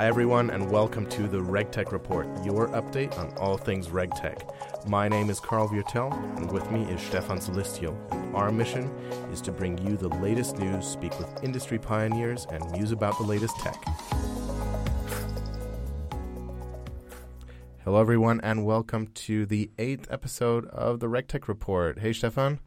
Hi, everyone, and welcome to the RegTech Report, your update on all things RegTech. My name is Karl Viertel, and with me is Stefan Solistio. Our mission is to bring you the latest news, speak with industry pioneers, and muse about the latest tech. Hello, everyone, and welcome to the eighth episode of the RegTech Report. Hey, Stefan.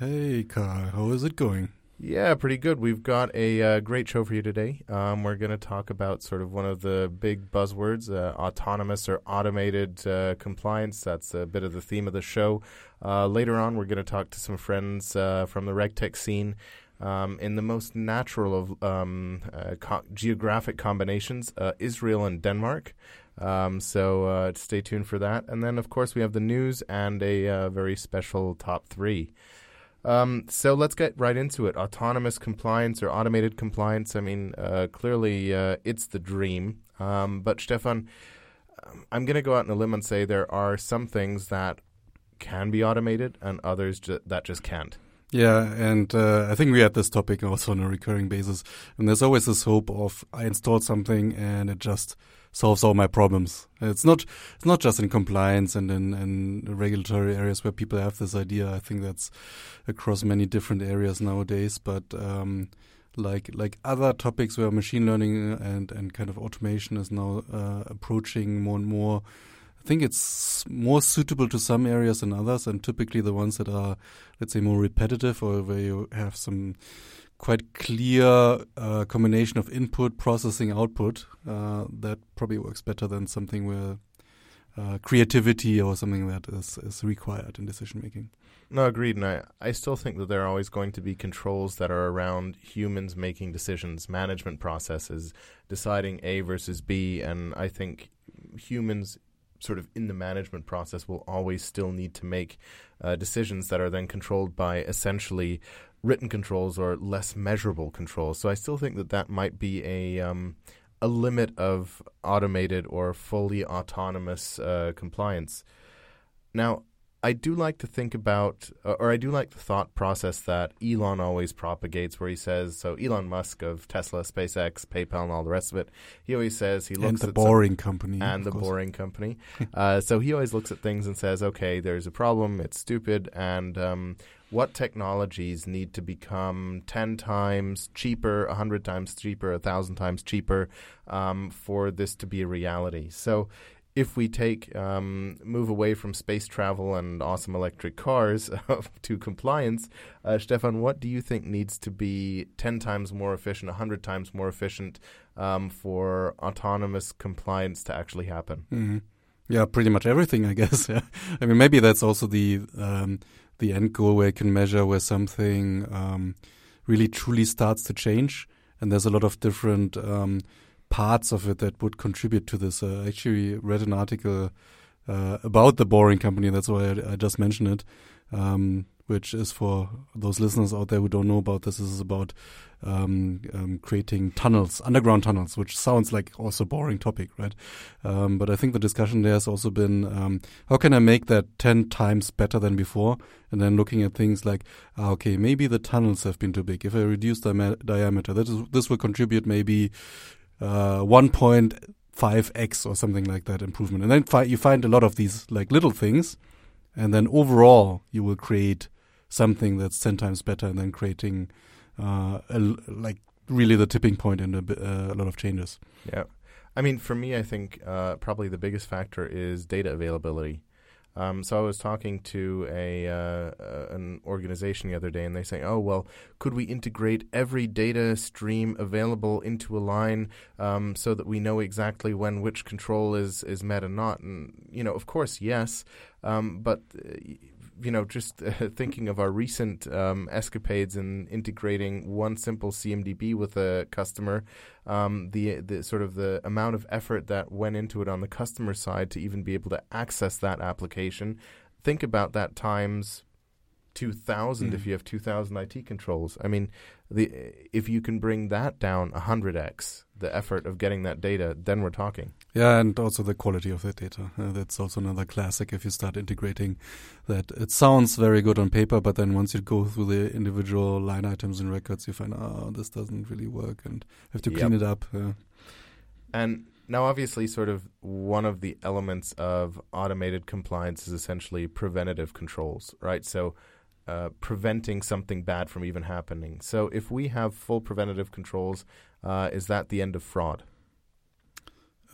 Hey, Karl. How is it going? Yeah, pretty good. We've got a uh, great show for you today. Um, we're going to talk about sort of one of the big buzzwords, uh, autonomous or automated uh, compliance. That's a bit of the theme of the show. Uh, later on, we're going to talk to some friends uh, from the RegTech scene. Um, in the most natural of um, uh, co- geographic combinations, Israel and Denmark. Um, so stay tuned for that. And then, of course, we have the news and a very special top three. Um, so let's get right into it. Autonomous compliance or automated compliance. I mean, uh, clearly uh, it's the dream. Um, but Stefan, um, I'm going to go out on a limb and say there are some things that can be automated and others ju- that just can't. Yeah, and uh, I think we had this topic also on a recurring basis. And there's always this hope of I installed something and it just solves all my problems. It's not it's not just in compliance and in, in regulatory areas where people have this idea. I think that's across many different areas nowadays. But um, like like other topics where machine learning and and kind of automation is now uh, approaching more and more. I think it's more suitable to some areas than others, and typically the ones that are, let's say, more repetitive or where you have some quite clear uh, combination of input, processing, output. Uh, that probably works better than something where uh, creativity or something that is, is required in decision making. No, agreed. And I, I still think that there are always going to be controls that are around humans making decisions, management processes, deciding A versus B. And I think humans sort of in the management process will always still need to make uh, decisions that are then controlled by essentially written controls or less measurable controls. So I still think that that might be a um, a limit of automated or fully autonomous uh, compliance. Now, I do like to think about, uh, or I do like the thought process that Elon always propagates, where he says, so Elon Musk of Tesla, SpaceX, PayPal, and all the rest of it, he always says he looks and the at boring company and the course. boring company. uh, so he always looks at things and says, okay, there's a problem, it's stupid, and um, what technologies need to become 10 times cheaper, 100 times cheaper, 1,000 times cheaper um, for this to be a reality. So if we take um, move away from space travel and awesome electric cars to compliance, uh, Stefan, what do you think needs to be ten times more efficient, hundred times more efficient um, for autonomous compliance to actually happen? Mm-hmm. Yeah, pretty much everything, I guess. Yeah. I mean, maybe that's also the um, the end goal where you can measure where something um, really truly starts to change, and there's a lot of different um, parts of it that would contribute to this. Uh, I actually read an article uh, about the Boring Company. That's why I, I just mentioned it. Um, which is for those listeners out there who don't know about this. This is about um, um, creating tunnels, underground tunnels, which sounds like also boring topic, right? Um, but I think the discussion there has also been um, how can I make that ten times better than before, and then looking at things like ah, okay, maybe the tunnels have been too big. If I reduce the diameter, that is, this will contribute maybe uh, 1.5x or something like that improvement. And then fi- you find a lot of these like little things, and then overall you will create something that's 10 times better and then creating uh, a, like really the tipping and in a, uh, a lot of changes. Yeah. I mean, for me, I think uh, probably the biggest factor is data availability. Um, so I was talking to a uh, an organization the other day, and they say, "Oh well, could we integrate every data stream available into a line um, so that we know exactly when which control is is met and not?" And you know, of course, yes, um, but uh, you know, just uh, thinking of our recent um, escapades in integrating one simple CMDB with a customer, um, the the sort of the amount of effort that went into it on the customer side to even be able to access that application. Think about that times 2000 mm. if you have 2000 IT controls. I mean, the if you can bring that down 100x the effort of getting that data, then we're talking. Yeah, and also the quality of the data. Uh, that's also another classic if you start integrating that. It sounds very good on paper, but then once you go through the individual line items and records, you find, oh, this doesn't really work and have to clean yep. it up. And now, obviously, sort of one of the elements of automated compliance is essentially preventative controls, right? So, uh, preventing something bad from even happening. So, if we have full preventative controls, uh, is that the end of fraud?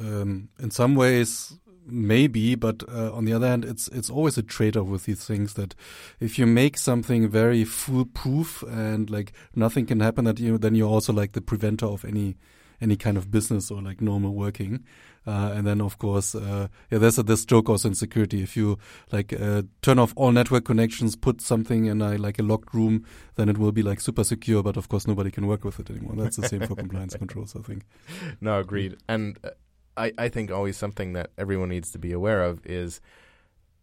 Um, in some ways, maybe, but uh, on the other hand, it's it's always a trade-off with these things. That if you make something very foolproof and like nothing can happen, that you then you're also like the preventer of any any kind of business or like normal working. Uh, and then of course, uh, yeah, there's a, this joke also in security. If you like uh, turn off all network connections, put something in a like a locked room, then it will be like super secure. But of course, nobody can work with it anymore. That's the same for compliance controls, I think. No, agreed. And uh, I, I think always something that everyone needs to be aware of is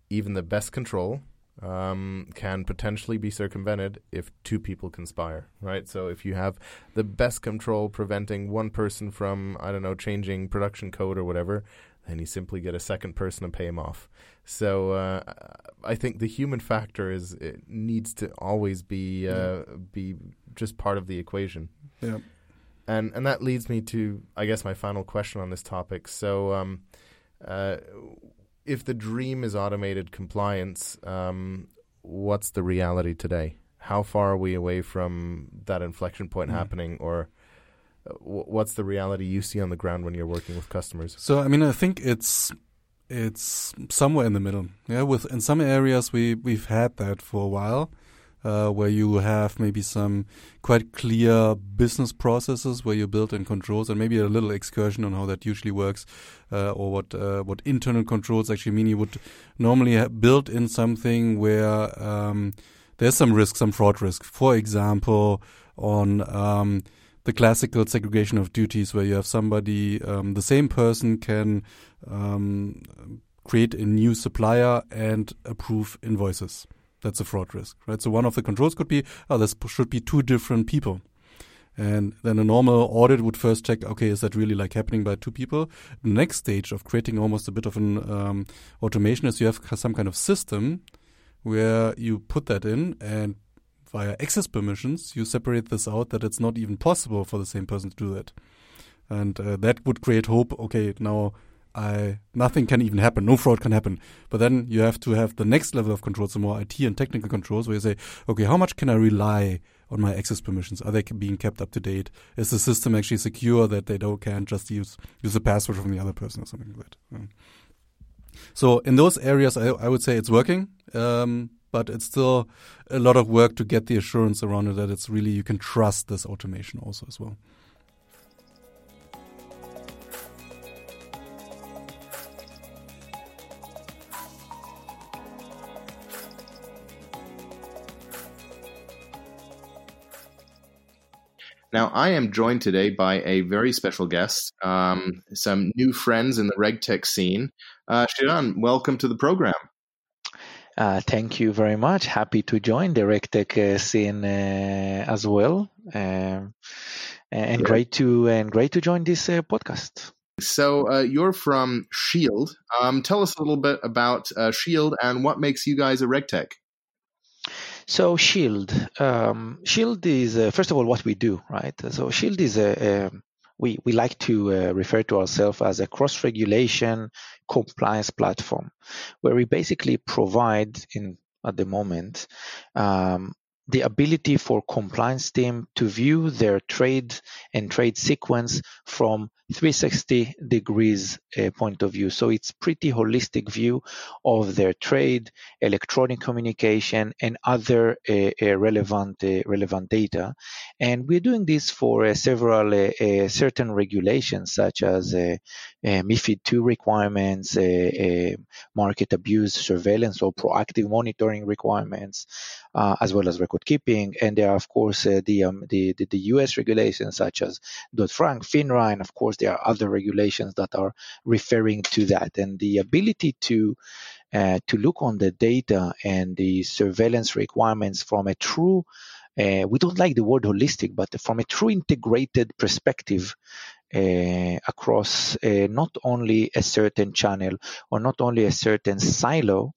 even the best control um, can potentially be circumvented if two people conspire, right? So if you have the best control preventing one person from, I don't know, changing production code or whatever, then you simply get a second person and pay him off. So uh, I think the human factor is it needs to always be uh, yeah. be just part of the equation. Yeah. And and that leads me to I guess my final question on this topic. So um, uh, if the dream is automated compliance, um, what's the reality today? How far are we away from that inflection point mm. happening, or uh, what's the reality you see on the ground when you're working with customers? So, I mean, I think it's it's somewhere in the middle. Yeah, with in some areas we we've had that for a while, uh, where you have maybe some quite clear business processes where you build in controls and maybe a little excursion on how that usually works uh, or what uh, what internal controls actually mean. You would normally build in something where um, there's some risk, some fraud risk. For example, on um, the classical segregation of duties where you have somebody, um, the same person can um, create a new supplier and approve invoices. That's a fraud risk, right? So one of the controls could be, oh, this should be two different people. And then a normal audit would first check, okay, is that really like happening by two people? The next stage of creating almost a bit of an um, automation is you have some kind of system where you put that in and via access permissions, you separate this out that it's not even possible for the same person to do that. And uh, that would create hope. Okay, now I nothing can even happen, no fraud can happen. But then you have to have the next level of controls, the more IT and technical controls, where you say, okay, how much can I rely on my access permissions? Are they being kept up to date? Is the system actually secure that they don't can't just use use a password from the other person or something like that? So in those areas, I, I would say it's working. Um, but it's still a lot of work to get the assurance around it that it's really you can trust this automation also as well. Now, I am joined today by a very special guest, um, some new friends in the RegTech scene. Uh, Shiran, welcome to the program. Uh, thank you very much. Happy to join the RegTech uh, scene uh, as well, um, and yeah. great to and great to join this uh, podcast. So uh, you're from Shield. Um, tell us a little bit about Shield and what makes you guys a RegTech. So Shield, um, Shield is uh, first of all what we do, right? So Shield is a, a we we like to uh, refer to ourselves as a cross-regulation compliance platform, where we basically provide in at the moment um, the ability for compliance team to view their trade and trade sequence from 360 degrees uh, point of view. So it's pretty holistic view of their trade, electronic communication, and other uh, uh, relevant uh, relevant data. And we're doing this for uh, several uh, certain regulations, such as MiFID II requirements, market abuse surveillance or proactive monitoring requirements, as well as record keeping. And there are, of course, the, um, the, the the U.S. regulations such as Dodd Frank, FINRA, and of course there are other regulations that are referring to that. And the ability to uh, to look on the data and the surveillance requirements from a true uh, we don't like the word holistic, but from a true integrated perspective uh, across uh, not only a certain channel or not only a certain silo,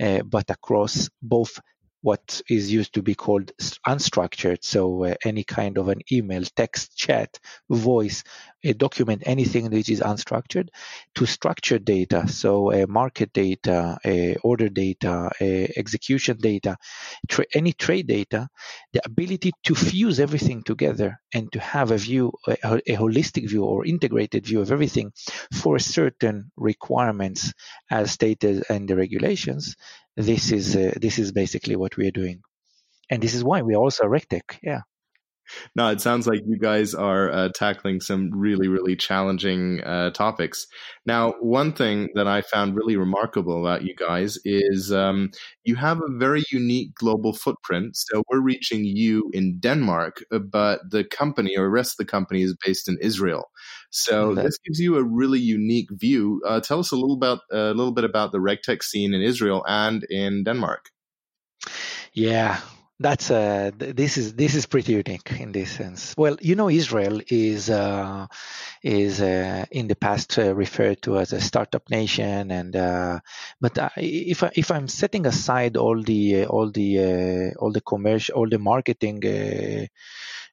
uh, but across both what is used to be called unstructured. So uh, any kind of an email, text, chat, voice, a document, anything which is unstructured, to structured data. So uh, market data, uh, order data, execution data, tra- any trade data, the ability to fuse everything together and to have a view, a, a holistic view or integrated view of everything for certain requirements as stated in the regulations this is uh, this is basically what we are doing, and this is why we are also RegTech. Yeah. No, it sounds like you guys are uh, tackling some really, really challenging uh, topics. Now, one thing that I found really remarkable about you guys is um, you have a very unique global footprint. So we're reaching you in Denmark, uh, but the company or the rest of the company is based in Israel. So this gives you a really unique view. Uh, tell us a little about a little bit about the RegTech scene in Israel and in Denmark. Yeah, that's uh, this is this is pretty unique in this sense. Well, you know, Israel is uh, is uh, in the past uh, referred to as a startup nation, and uh, but if I, if I'm setting aside all the all the uh, all the commercial all the marketing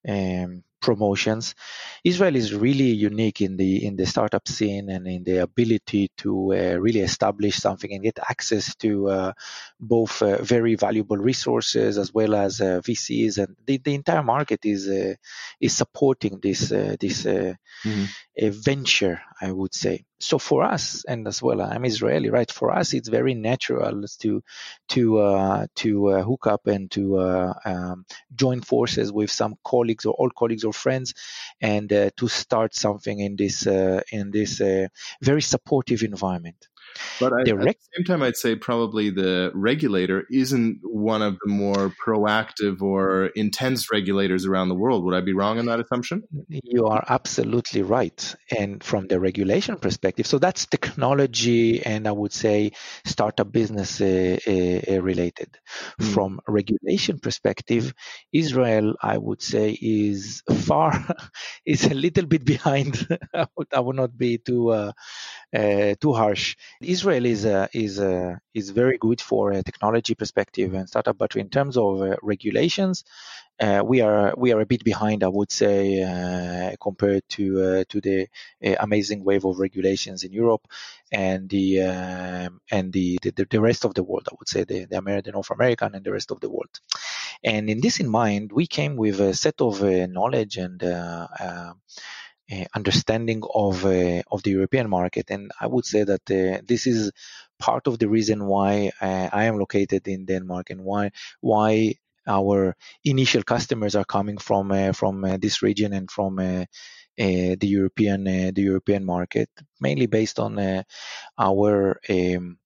um, promotions. Israel is really unique in the in the startup scene and in the ability to uh, really establish something and get access to uh, both uh, very valuable resources as well as uh, VCs and the, the entire market is uh, is supporting this uh, this mm-hmm. venture I would say so for us and as well i'm israeli right? For us it's very natural to to uh, to uh, hook up and to uh, um, join forces with some colleagues or old colleagues or friends and uh, to start something in this uh, in this uh, very supportive environment but I, rec- at the same time, I'd say probably the regulator isn't one of the more proactive or intense regulators around the world. Would I be wrong in that assumption? You are absolutely right. And from the regulation perspective, so that's technology and I would say startup business uh, uh, related. Mm. From regulation perspective, Israel, I would say, is far, is a little bit behind. I, would, I would not be too uh, uh too harsh. Israel is uh, is uh, is very good for a technology perspective and startup, but in terms of uh, regulations, uh, we are we are a bit behind, I would say, compared to to the amazing wave of regulations in Europe and the um, and the, the, the rest of the world. I would say the the American, North American, and the rest of the world. And in this in mind, we came with a set of knowledge and Uh, understanding of uh, of the European market, and I would say that uh, this is part of the reason why uh, I am located in Denmark and why why our initial customers are coming from uh, from this region and from the European the European market, mainly based on our um,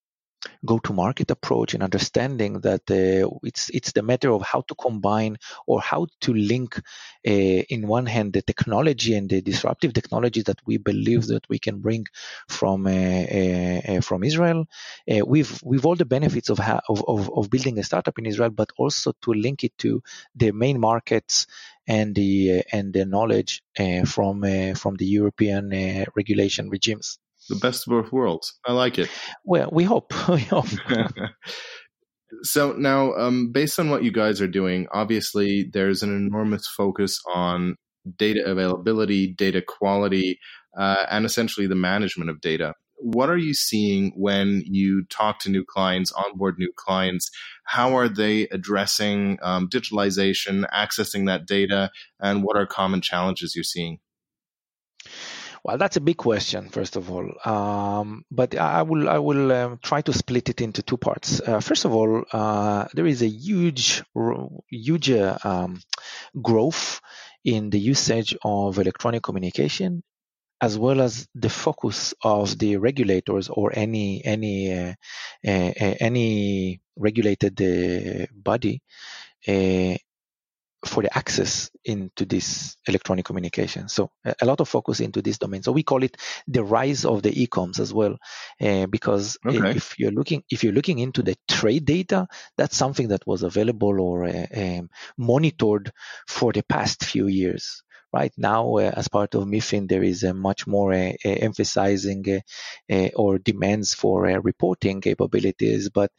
go-to-market approach and understanding that uh, it's it's the matter of how to combine or how to link, uh, in one hand, the technology and the disruptive technology that we believe that we can bring from uh, uh, uh from Israel, uh, with with all the benefits of, ha- of, of of building a startup in Israel, but also to link it to the main markets and the and the knowledge from from the European regulation regimes the best of both worlds. I like it. Well, we hope. we hope. so now, um, based on what you guys are doing, obviously there's an enormous focus on data availability, data quality, uh, and essentially the management of data. What are you seeing when you talk to new clients, onboard new clients? How are they addressing um, digitalization, accessing that data, and what are common challenges you're seeing? Well, that's a big question, first of all. Um, but I will I will um, try to split it into two parts. Uh, first of all, uh, there is a huge huge uh, um, growth in the usage of electronic communication as well as the focus of the regulators or any any uh, uh, uh any regulated body for the access into this electronic communication. So a lot of focus into this domain. So we call it the rise of the ecoms as well, uh, because okay. if you're looking if you're looking into the trade data, that's something that was available or uh, um, monitored for the past few years. Right now uh, as part of MiFID there is a much more uh, uh emphasizing uh, uh, or demands for uh, reporting capabilities but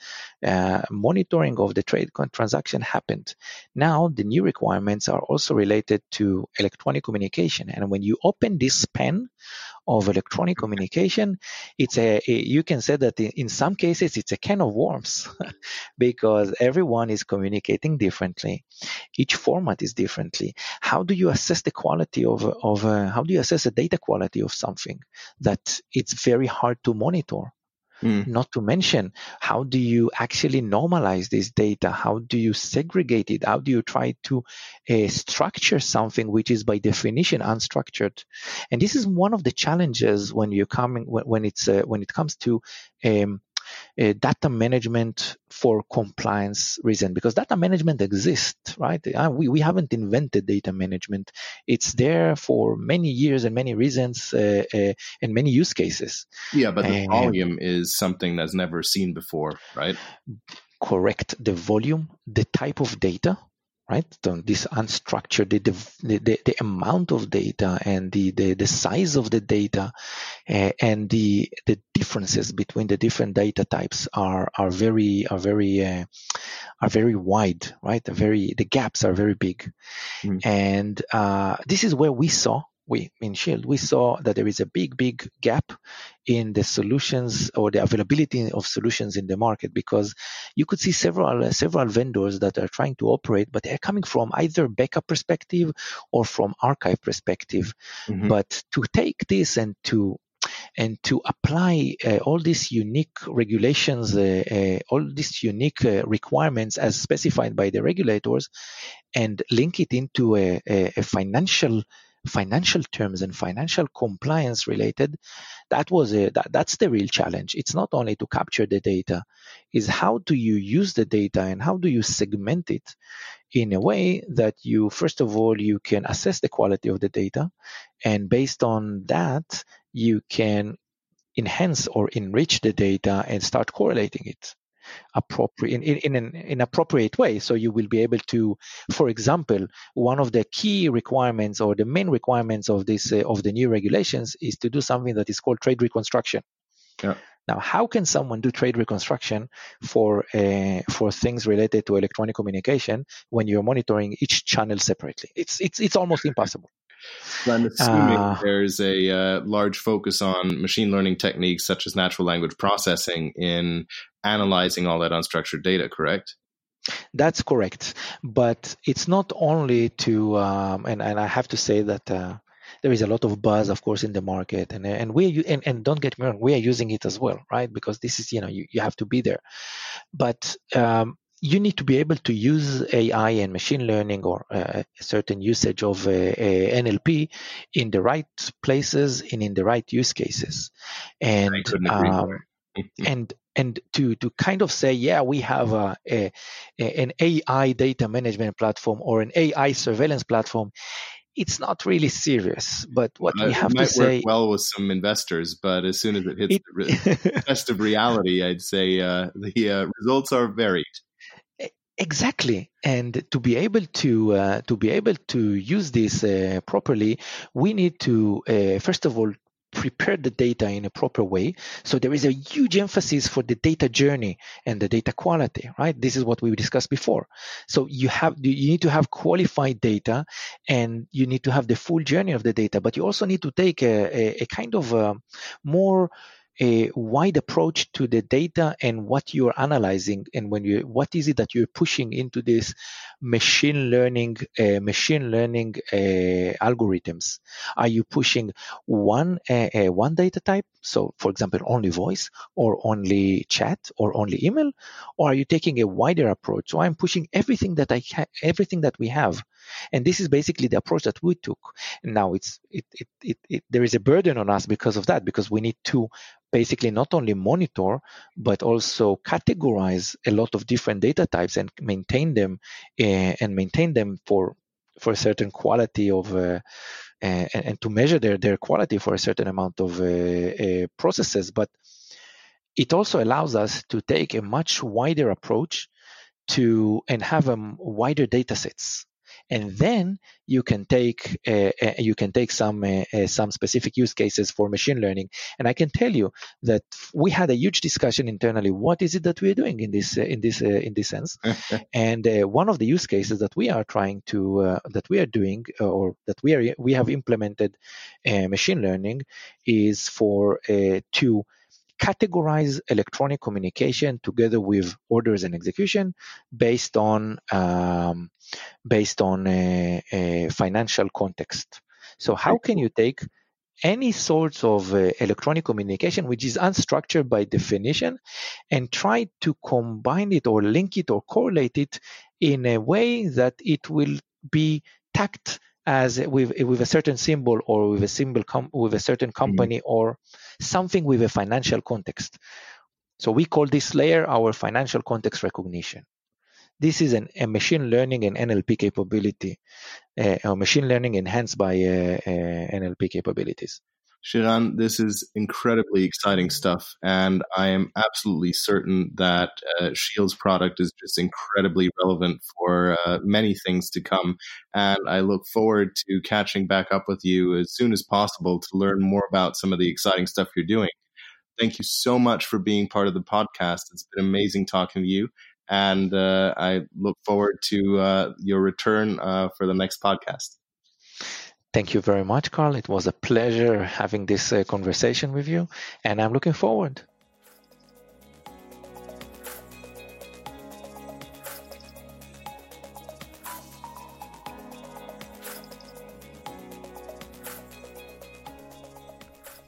monitoring of the trade transaction happened. Now the new requirements are also related to electronic communication and when you open this pen of electronic communication, it's a, you can say that in some cases it's a can of worms because everyone is communicating differently. Each format is differently. How do you assess the quality of of uh, how do you assess the data quality of something that it's very hard to monitor? Mm. Not to mention, how do you actually normalize this data? How do you segregate it? How do you try to uh, structure something which is by definition unstructured? And this is one of the challenges when you're coming when, when it's uh, when it comes to um, uh, data management for compliance reason because data management exists right? Uh, we, we haven't invented data management. It's there for many years and many reasons uh, uh and many use cases. Yeah but the volume is something that's never seen before right? correct. The volume the type of data right? So this unstructured, the, the, the, amount of data and the, the, the size of the data uh, and the, the differences between the different data types are, are very, are very, uh, are very wide, right? very, the gaps are very big. Mm. And, uh, this is where we saw we in Shield, we saw that there is a big, big gap in the solutions or the availability of solutions in the market because you could see several several vendors that are trying to operate, but they're coming from either backup perspective or from archive perspective. Mm-hmm. But to take this and to and to apply uh, all these unique regulations, uh, uh, all these unique uh, requirements as specified by the regulators, and link it into a, a, a financial financial terms and financial compliance related, that was a, that, that's the real challenge. It's not only to capture the data, is how do you use the data and how do you segment it in a way that you, first of all, you can assess the quality of the data. And based on that, you can enhance or enrich the data and start correlating it appropriate in, in, in an in appropriate way. So you will be able to, for example, one of the key requirements or the main requirements of this uh, of the new regulations is to do something that is called trade reconstruction. Yeah. Now, how can someone do trade reconstruction for uh, for things related to electronic communication when you're monitoring each channel separately? It's it's it's almost impossible. I'm assuming uh, there's a uh, large focus on machine learning techniques such as natural language processing in analyzing all that unstructured data, correct? That's correct. But it's not only to, um, and, and I have to say that uh, there is a lot of buzz, of course, in the market, and and we and, and don't get me wrong, we are using it as well, right? Because this is you know you, you have to be there, but um, you need to be able to use AI and machine learning or uh, a certain usage of uh, NLP in the right places and in the right use cases. And um, and and to to kind of say, yeah, we have a, a, an AI data management platform or an AI surveillance platform. It's not really serious, but what uh, we have to say well with some investors, but as soon as it hits it, the test of reality, I'd say uh, the uh, results are varied. Exactly, and to be able to uh, to be able to use this uh, properly, we need to uh, first of all prepare the data in a proper way. So there is a huge emphasis for the data journey and the data quality, right? This is what we discussed before. So you have you need to have qualified data, and you need to have the full journey of the data, but you also need to take a, a, a kind of a more a wide approach to the data and what you're analyzing and when you what is it that you're pushing into this machine learning uh, machine learning uh, algorithms. Are you pushing one uh, uh, one data type? So for example only voice or only chat or only email? Or are you taking a wider approach? So i'm pushing everything that i ha- everything that we have. And this is basically the approach that we took. And now it's it, it, it, it, there is a burden on us because of that, because we need to basically not only monitor but also categorize a lot of different data types and maintain them uh, and maintain them for for a certain quality of uh, and, and, to measure their, their quality for a certain amount of uh, processes. But it also allows us to take a much wider approach to and have um, wider data sets and then you can take uh, uh you can take some uh, uh, some specific use cases for machine learning. And I can tell you that we had a huge discussion internally. What is it that we are doing in this uh, in this uh, in this sense? and one of the use cases that we are trying to that we are doing or that we are we have implemented machine learning is for to categorize electronic communication together with orders and execution based on um, based on a, a, financial context. So how can you take any sorts of uh, electronic communication which is unstructured by definition and try to combine it or link it or correlate it in a way that it will be tagged as with with a certain symbol or with a symbol com- with a certain mm-hmm. company mm-hmm. or something with a financial context. So we call this layer our financial context recognition. This is an, a machine learning and NLP capability, uh, or machine learning enhanced by uh, uh, NLP capabilities. Shiran, this is incredibly exciting stuff, and I am absolutely certain that uh, Shield's product is just incredibly relevant for uh, many things to come. And I look forward to catching back up with you as soon as possible to learn more about some of the exciting stuff you're doing. Thank you so much for being part of the podcast. It's been amazing talking to you, and uh, I look forward to uh, your return uh, for the next podcast. Thank you very much, Karl. It was a pleasure having this uh, conversation with you, and I'm looking forward.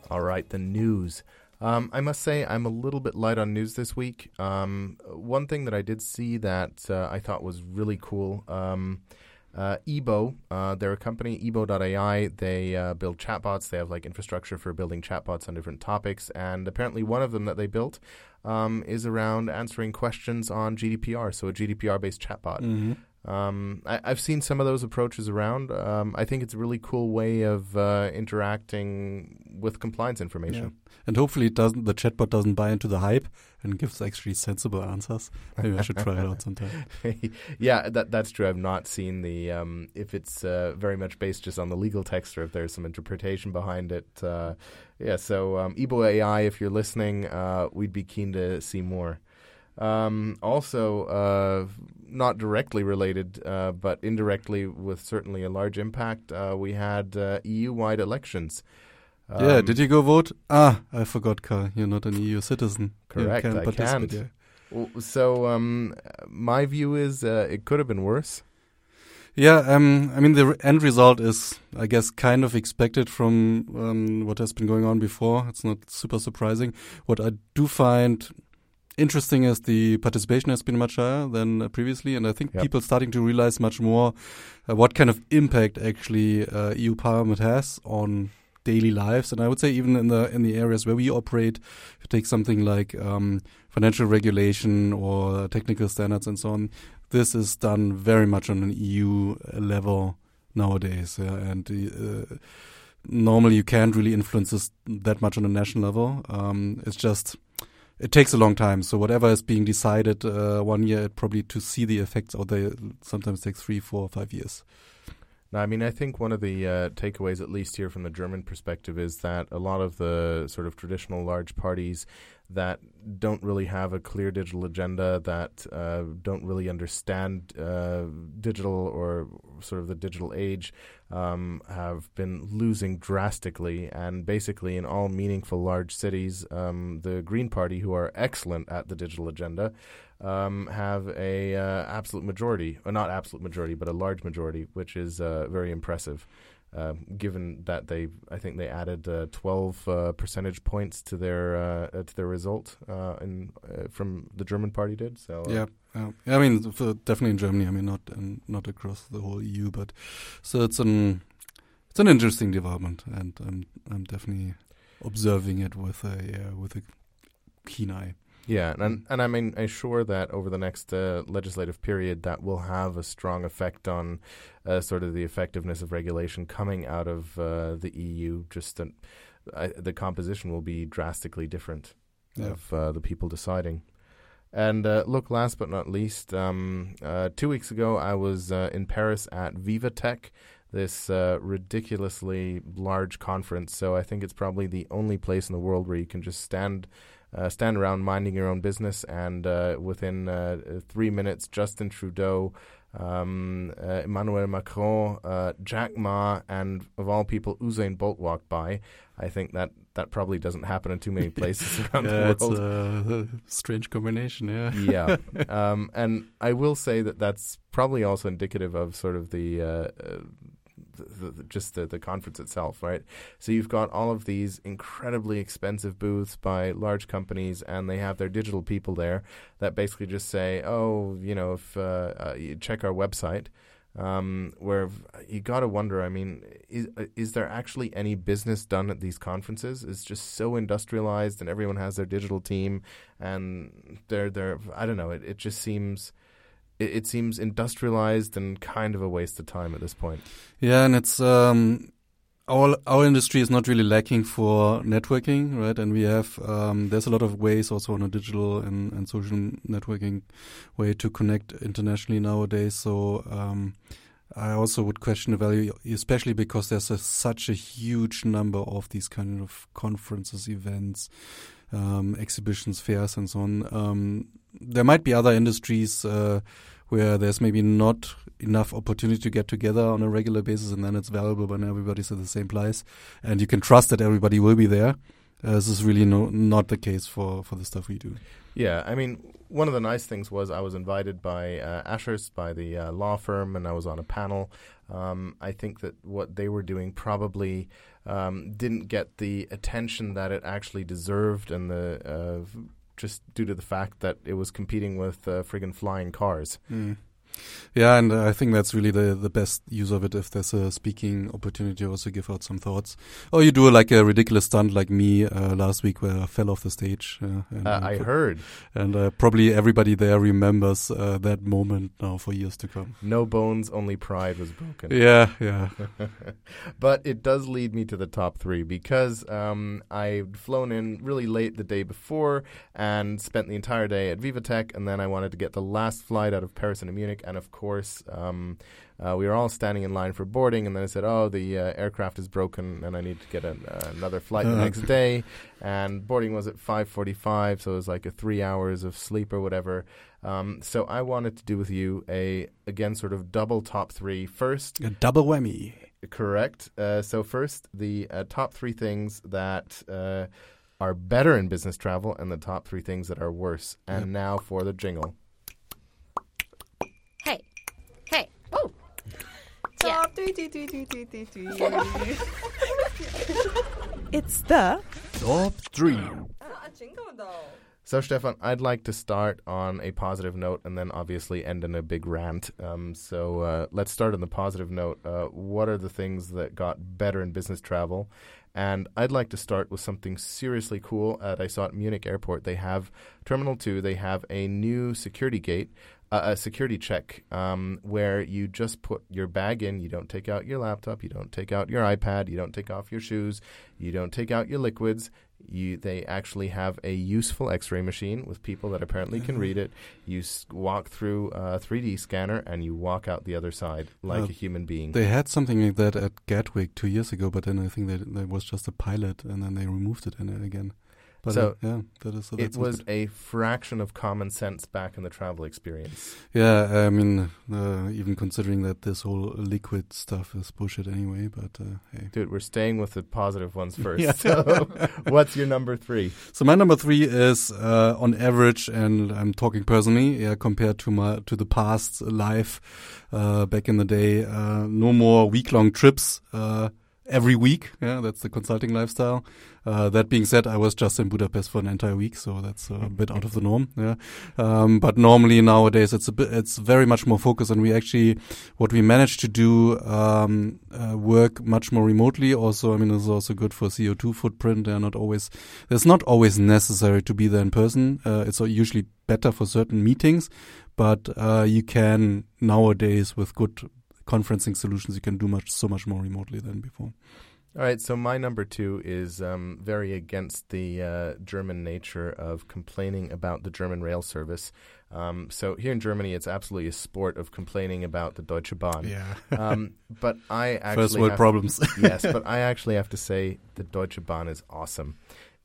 All right, the news. Um, I must say, I'm a little bit light on news this week. Um, one thing that I did see that uh, I thought was really cool. Um, uh, Ebo, uh, they're a company, Ebo.ai. They uh, build chatbots. They have like infrastructure for building chatbots on different topics. And apparently, one of them that they built um, is around answering questions on GDPR. So, a GDPR based chatbot. Mm-hmm. Um, I, have seen some of those approaches around. Um, I think it's a really cool way of uh, interacting with compliance information. Yeah. And hopefully, it doesn't the chatbot doesn't buy into the hype and gives actually sensible answers. Maybe I should try it out sometime. yeah, that that's true. I've not seen the um, if it's uh, very much based just on the legal text or if there's some interpretation behind it. Uh, yeah, so um, Ebo AI, if you're listening, uh, we'd be keen to see more. Um, also, uh, not directly related, uh, but indirectly with certainly a large impact, uh, we had uh, EU wide elections. Um, yeah, did you go vote? Ah, I forgot, Karl. You're not an EU citizen. Correct, you can't I can't. Yeah. So, um, my view is uh, it could have been worse. Yeah, um, I mean, the end result is, I guess, kind of expected from um, what has been going on before. It's not super surprising. What I do find interesting is the participation has been much higher than previously, and I think yep. people starting to realize much more uh, what kind of impact actually uh, EU Parliament has on daily lives. And I would say even in the in the areas where we operate, if you take something like um, financial regulation or technical standards and so on, this is done very much on an EU level nowadays, yeah, and. Uh, normally, you can't really influence this that much on a national level. Um, it's just it takes a long time. So whatever is being decided uh, one year, probably to see the effects, or they sometimes takes three, four, five years. Now, I mean, I think one of the uh, takeaways, at least here from the German perspective, is that a lot of the sort of traditional large parties that don't really have a clear digital agenda, that uh, don't really understand uh, digital or sort of the digital age, um, have been losing drastically. And basically, in all meaningful large cities, um, the Green Party, who are excellent at the digital agenda, um, have a uh, absolute majority, or not absolute majority, but a large majority, which is uh, very impressive. Uh, given that they, I think they added uh, 12 uh, percentage points to their uh, to their result in, from the German party did. So yeah, I mean definitely in Germany. I mean not not across the whole EU, but so it's an it's an interesting development, and I'm I'm definitely observing it with a with a keen eye. Yeah, and and I mean, I'm sure that over the next uh, legislative period, that will have a strong effect on uh, sort of the effectiveness of regulation coming out of uh, the EU. Just that the composition will be drastically different yeah. of uh, the people deciding. And uh, look, last but not least, um, uh, two weeks ago I was uh, in Paris at VivaTech, this uh, ridiculously large conference. So I think it's probably the only place in the world where you can just stand. Uh, stand around minding your own business, and uh, within three minutes, Justin Trudeau, um, Emmanuel Macron, Jack Ma, and of all people, Usain Bolt walked by. I think that that probably doesn't happen in too many places around yeah, the world. It's a strange combination, yeah. yeah, um, and I will say that that's probably also indicative of sort of the. Uh, uh, the, the, just the, the conference itself, right? So you've got all of these incredibly expensive booths by large companies, and they have their digital people there that basically just say, "Oh, you know, if uh, uh you check our website, um, where you got to wonder. I mean, is is there actually any business done at these conferences? It's just so industrialized, and everyone has their digital team, and they're they're. I don't know. It it just seems. It, it seems industrialized and kind of a waste of time at this point. Yeah, and it's um, our our industry is not really lacking for networking, right? And we have um, there's a lot of ways also on a digital and, and social networking way to connect internationally nowadays. So um, I also would question the value, especially because there's a, such a huge number of these kind of conferences, events, um, exhibitions, fairs, and so on. Um, there might be other industries. Uh, where there's maybe not enough opportunity to get together on a regular basis, and then it's valuable when everybody's at the same place, and you can trust that everybody will be there. Uh, this is really no, not the case for, for the stuff we do. Yeah, I mean, one of the nice things was I was invited by uh, Ashurst, by the uh, law firm, and I was on a panel. Um, I think that what they were doing probably um, didn't get the attention that it actually deserved, and the uh, just due to the fact that it was competing with uh, friggin' flying cars. Mm. Yeah, and I think that's really the the best use of it. If there's a speaking opportunity, also give out some thoughts. Or you do like a ridiculous stunt like me uh, last week, where I fell off the stage. Uh, and, uh, I heard, and uh, probably everybody there remembers uh, that moment now for years to come. No bones, only pride was broken. Yeah, yeah. but it does lead me to the top three because um, I'd flown in really late the day before and spent the entire day at VivaTech, and then I wanted to get the last flight out of Paris and Munich and of course, um, uh, we were all standing in line for boarding, and then I said, "Oh, the uh, aircraft is broken, and I need to get an, uh, another flight the uh, next day." And boarding was at 5:45, so it was like a three hours of sleep or whatever. Um, so I wanted to do with you a again sort of double top three. First, a double whammy. Correct. Uh, so first, the uh, top three things that are better in business travel, and the top three things that are worse. And yep. now for the jingle. Top three, It's the top three. So, Stefan, I'd like to start on a positive note and then obviously end in a big rant. Um, so, uh, let's start on the positive note. Uh, what are the things that got better in business travel? And I'd like to start with something seriously cool. At I saw at Munich Airport, they have Terminal 2, they have a new security gate a security check um, where you just put your bag in. You don't take out your laptop. You don't take out your iPad. You don't take off your shoes. You don't take out your liquids. You, they actually have a useful X-ray machine with people that apparently can read it. You s- walk through a 3D scanner and you walk out the other side like a human being. They had something like that at Gatwick two years ago, but then I think that there was just a pilot, and then they removed it in it again. But so, uh, yeah, that is, so it was good. a fraction of common sense back in the travel experience. Yeah, I mean, uh, even considering that this whole liquid stuff is bullshit anyway. But uh, hey, dude, we're staying with the positive ones first. So, what's your number three? So my number three is uh, on average, and I'm talking personally, yeah, compared to my to the past life uh, back in the day. Uh, no more week long trips every week. Yeah, that's the consulting lifestyle. Uh, that being said, I was just in Budapest for an entire week, so that's a bit out of the norm. Yeah, um, but normally nowadays it's a bit, it's very much more focused, and we actually what we managed to do um, uh, work much more remotely. Also, I mean, it's also good for CO two footprint. They're not always it's not always necessary to be there in person. Uh, it's usually better for certain meetings, but uh, you can nowadays with good conferencing solutions, you can do much so much more remotely than before. All right, so my number two is um, very against the uh, German nature of complaining about the German rail service. Um, so here in Germany, it's absolutely a sport of complaining about the Deutsche Bahn. Yeah. Um, but I actually First world have- problems. yes, but I actually have to say the Deutsche Bahn is awesome.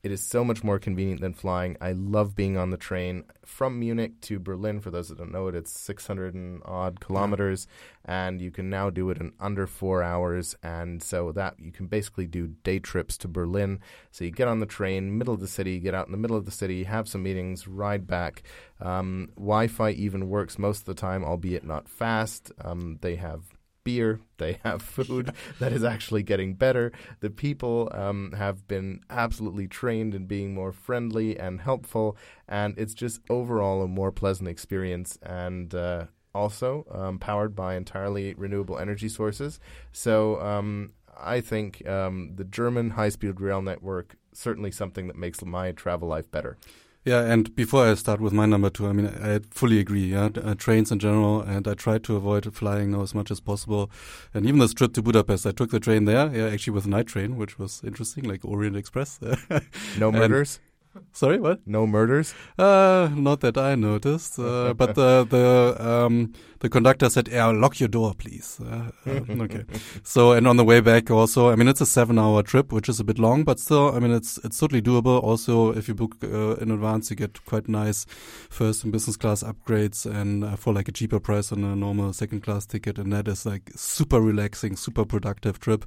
It is so much more convenient than flying. I love being on the train from Munich to Berlin. For those that don't know it, it's 600 and odd kilometers, and you can now do it in under four hours. And so that you can basically do day trips to Berlin. So you get on the train, middle of the city, get out in the middle of the city, have some meetings, ride back. Um, Wi-Fi even works most of the time, albeit not fast. Um, they have beer, they have food that is actually getting better. The people um, have been absolutely trained in being more friendly and helpful, and it's just overall a more pleasant experience. And uh, also um, powered by entirely renewable energy sources. So um, I think um, the German high-speed rail network certainly something that makes my travel life better. Yeah, and before I start with my number two, I mean, I fully agree. Yeah, uh, trains in general, and I try to avoid flying now as much as possible. And even this trip to Budapest, I took the train there, yeah, actually with night train, which was interesting, like Orient Express. No murders? Sorry, what? No murders? Uh, not that I noticed, uh, but the the um, the conductor said, "Yeah, lock your door, please." Uh, uh, okay. So, and on the way back, also, I mean, it's a seven-hour trip, which is a bit long, but still, I mean, it's it's totally doable. Also, if you book uh, in advance, you get quite nice first and business class upgrades, and uh, for like a cheaper price on a normal second class ticket, and that is like super relaxing, super productive trip,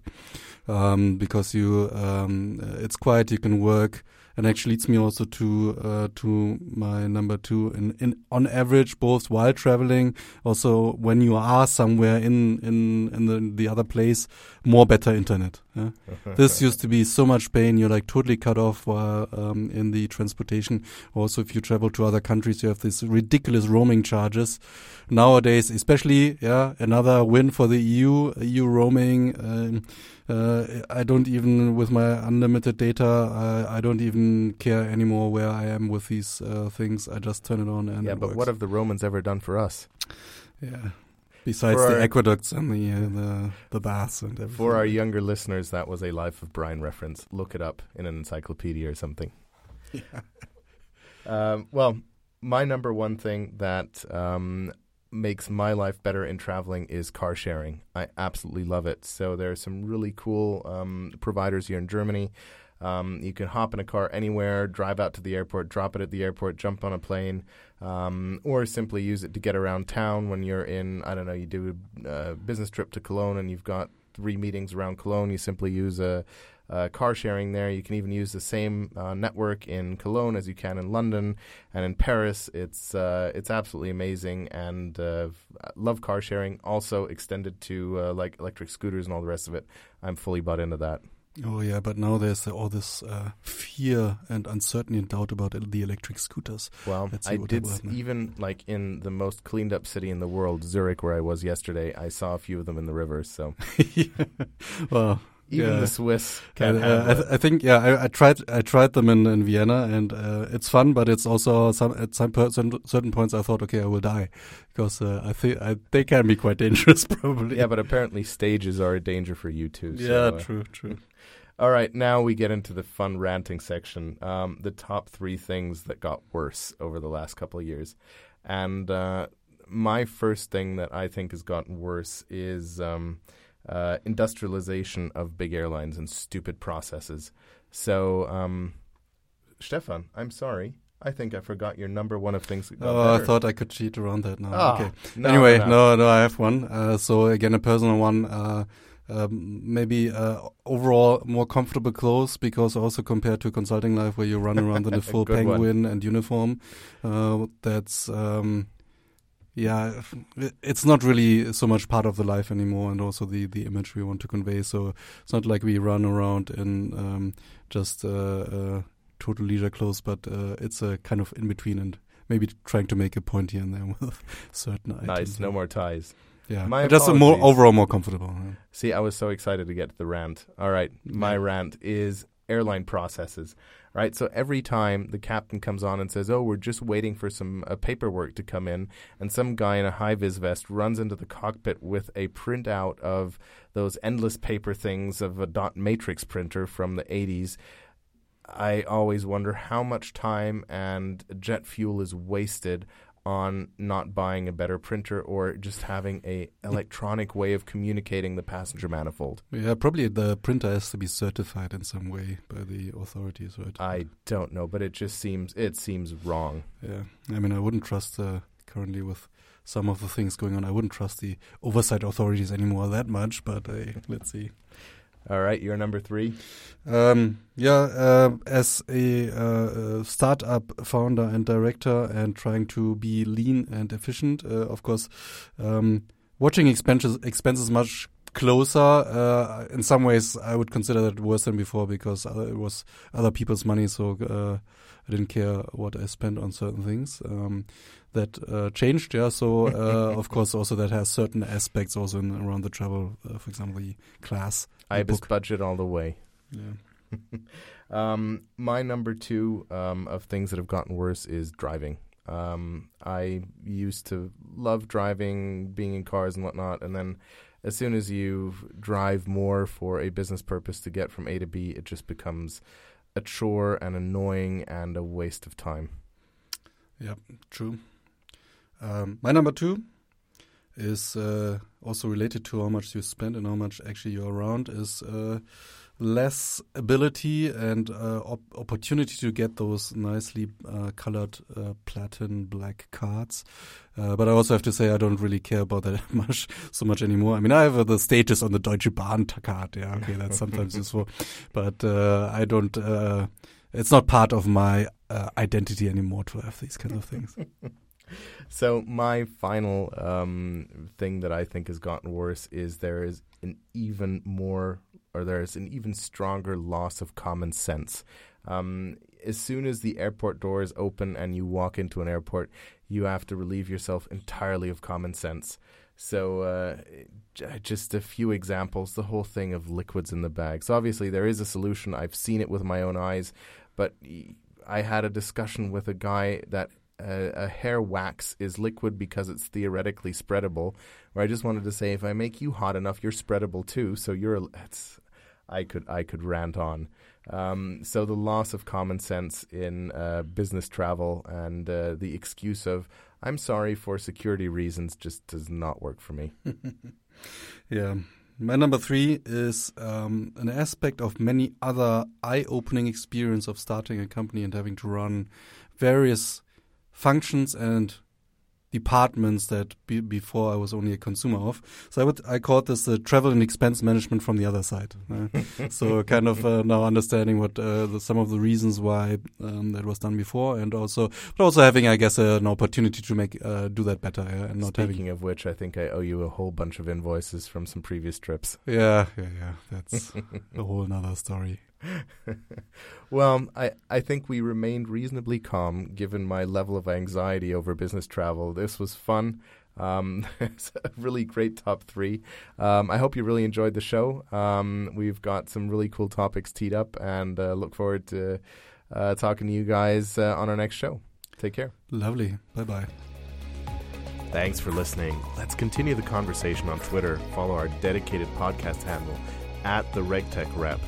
um, because you um, it's quiet, you can work and actually leads me also to uh, to my number two. In, in on average, both while traveling, also when you are somewhere in in in the the other place, more better internet. Yeah? this used to be so much pain. You're like totally cut off while um, in the transportation. Also, if you travel to other countries, you have these ridiculous roaming charges. Nowadays, especially, yeah, another win for the EU. EU roaming. Um, uh, I don't even with my unlimited data. I, I don't even care anymore where I am with these uh, things. I just turn it on and yeah, but works. what have the Romans ever done for us? yeah. Besides For the our- aqueducts and the uh, the the baths and everything. For our younger listeners, that was a Life of Brian reference. Look it up in an encyclopedia or something. yeah. Um, well, my number one thing that um, makes my life better in traveling is car sharing. I absolutely love it. So there are some really cool um, providers here in Germany. Um, you can hop in a car anywhere, drive out to the airport, drop it at the airport, jump on a plane, um, or simply use it to get around town when you're in, I don't know, you do a business trip to Cologne and you've got three meetings around Cologne. You simply use a, uh, car sharing there. You can even use the same uh, network in Cologne as you can in London and in Paris. It's uh, it's absolutely amazing, and uh, love car sharing. Also extended to uh, like electric scooters and all the rest of it. I'm fully bought into that. Oh yeah, but now there's all this uh, fear and uncertainty and doubt about the electric scooters. Well, I did even like in the most cleaned up city in the world, Zurich, where I was yesterday. I saw a few of them in the river. So well, even Yeah. the Swiss can uh, have. I, th- I think yeah, I, I tried I tried them in, in Vienna and uh, it's fun, but it's also some at some per- certain certain points I thought okay I will die because uh, I think they can be quite dangerous probably. yeah, but apparently stages are a danger for you too. so, yeah, uh, true, true. All right, now we get into the fun ranting section. Um, the top three things that got worse over the last couple of years, and uh, my first thing that I think has gotten worse is um, uh, industrialization of big airlines and stupid processes. So, um, Stefan, I'm sorry. I think I forgot your number one of things Oh, I thought I could cheat around that now. Ah, okay. no, anyway, no, no. no, I have one. Uh, so again, a personal one. Uh, um, maybe uh, overall more comfortable clothes because also compared to consulting life where you run around in a full Good one. penguin and uniform, uh, that's um, yeah, it's not really so much part of the life anymore, and also the the image we want to convey. So it's not like we run around in um, just uh, uh, total leisure clothes, but uh, it's a kind of in between and. Maybe trying to make a point here and there with certain items. Nice, no more ties. Yeah, My just a more overall more comfortable. yeah. See, I was so excited to get to the rant. All right, my Yeah. rant is airline processes, right? So every time the captain comes on and says, "Oh, we're just waiting for some uh, paperwork to come in," and some guy in a high vis vest runs into the cockpit with a printout of those endless paper things of a dot matrix printer from the 80s. I always wonder how much time and jet fuel is wasted on not buying a better printer or just having a electronic way of communicating the passenger manifold. Yeah, probably the printer has to be certified in some way by the authorities, right? I don't know, but it just seems it seems wrong. Yeah, I mean, I wouldn't trust uh, currently with some of the things going on. I wouldn't trust the oversight authorities anymore that much, but uh, let's see. All right, you're number three. Um, yeah, uh, as a uh, startup founder and director, and trying to be lean and efficient, uh, of course, um, watching expenses expenses much closer. Uh, in some ways, I would consider that worse than before because it was other people's money, so uh, I didn't care what I spent on certain things. Um, that uh, changed, yeah. So of course, also that has certain aspects also in, around the travel, for example, the class IBIS budget all the way. Yeah. um, my number two um, of things that have gotten worse is driving. Um, I used to love driving, being in cars and whatnot, and then as soon as you drive more for a business purpose to get from A to B, it just becomes a chore and annoying and a waste of time. Yeah, true. Um, my number two is uh, also related to how much you spend and how much actually you're around is uh, less ability and uh, op opportunity to get those nicely uh, colored uh, platin black cards. Uh, but I also have to say I don't really care about that much so much anymore. I mean, I have the status on the Deutsche Bahn card. Yeah, okay, that's sometimes useful, but I don't. it's not part of my identity anymore to have these kinds of things. So my final um, thing that I think has gotten worse is there is an even more, or there is an even stronger loss of common sense. Um, as soon as the airport doors open and you walk into an airport, you have to relieve yourself entirely of common sense. So, uh, just a few examples. The whole thing of liquids in the bags. Obviously, there is a solution. I've seen it with my own eyes, but I had a discussion with a guy that a, a, hair wax is liquid because it's theoretically spreadable. Where I just wanted to say, if I make you hot enough, you're spreadable too. So you're. It's, I could I could rant on. Um, so the loss of common sense in uh, business travel and uh, the excuse of I'm sorry for security reasons just does not work for me. yeah. My number three is um, an aspect of many other eye-opening experience of starting a company and having to run various functions and departments that be, before I was only a consumer of. So I would I called this the travel and expense management from the other side. Uh, so kind of uh, now understanding what uh, the, some of the reasons why um, that was done before, and also but also having I guess an opportunity to make uh, do that better. and not Speaking having, of which, I think I owe you a whole bunch of invoices from some previous trips. Yeah, yeah, yeah. That's a whole another story. well, I, I think we remained reasonably calm given my level of anxiety over business travel. This was fun. Um, it's a really great top three. Um, I hope you really enjoyed the show. Um, we've got some really cool topics teed up and uh, look forward to uh, talking to you guys uh, on our next show. Take care. Lovely. Bye bye. Thanks for listening. Let's continue the conversation on Twitter. Follow our dedicated podcast handle at the RegTech Rep.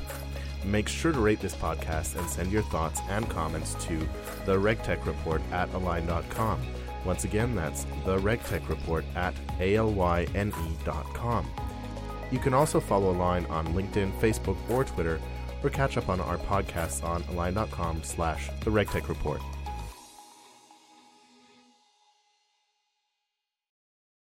Make sure to rate this podcast and send your thoughts and comments to the RegTech Report at alyne.com. Once again, that's the RegTech Report at alyne.com. You can also follow Alyne on LinkedIn, Facebook, or Twitter, or catch up on our podcasts on alyne.com slash the RegTech Report.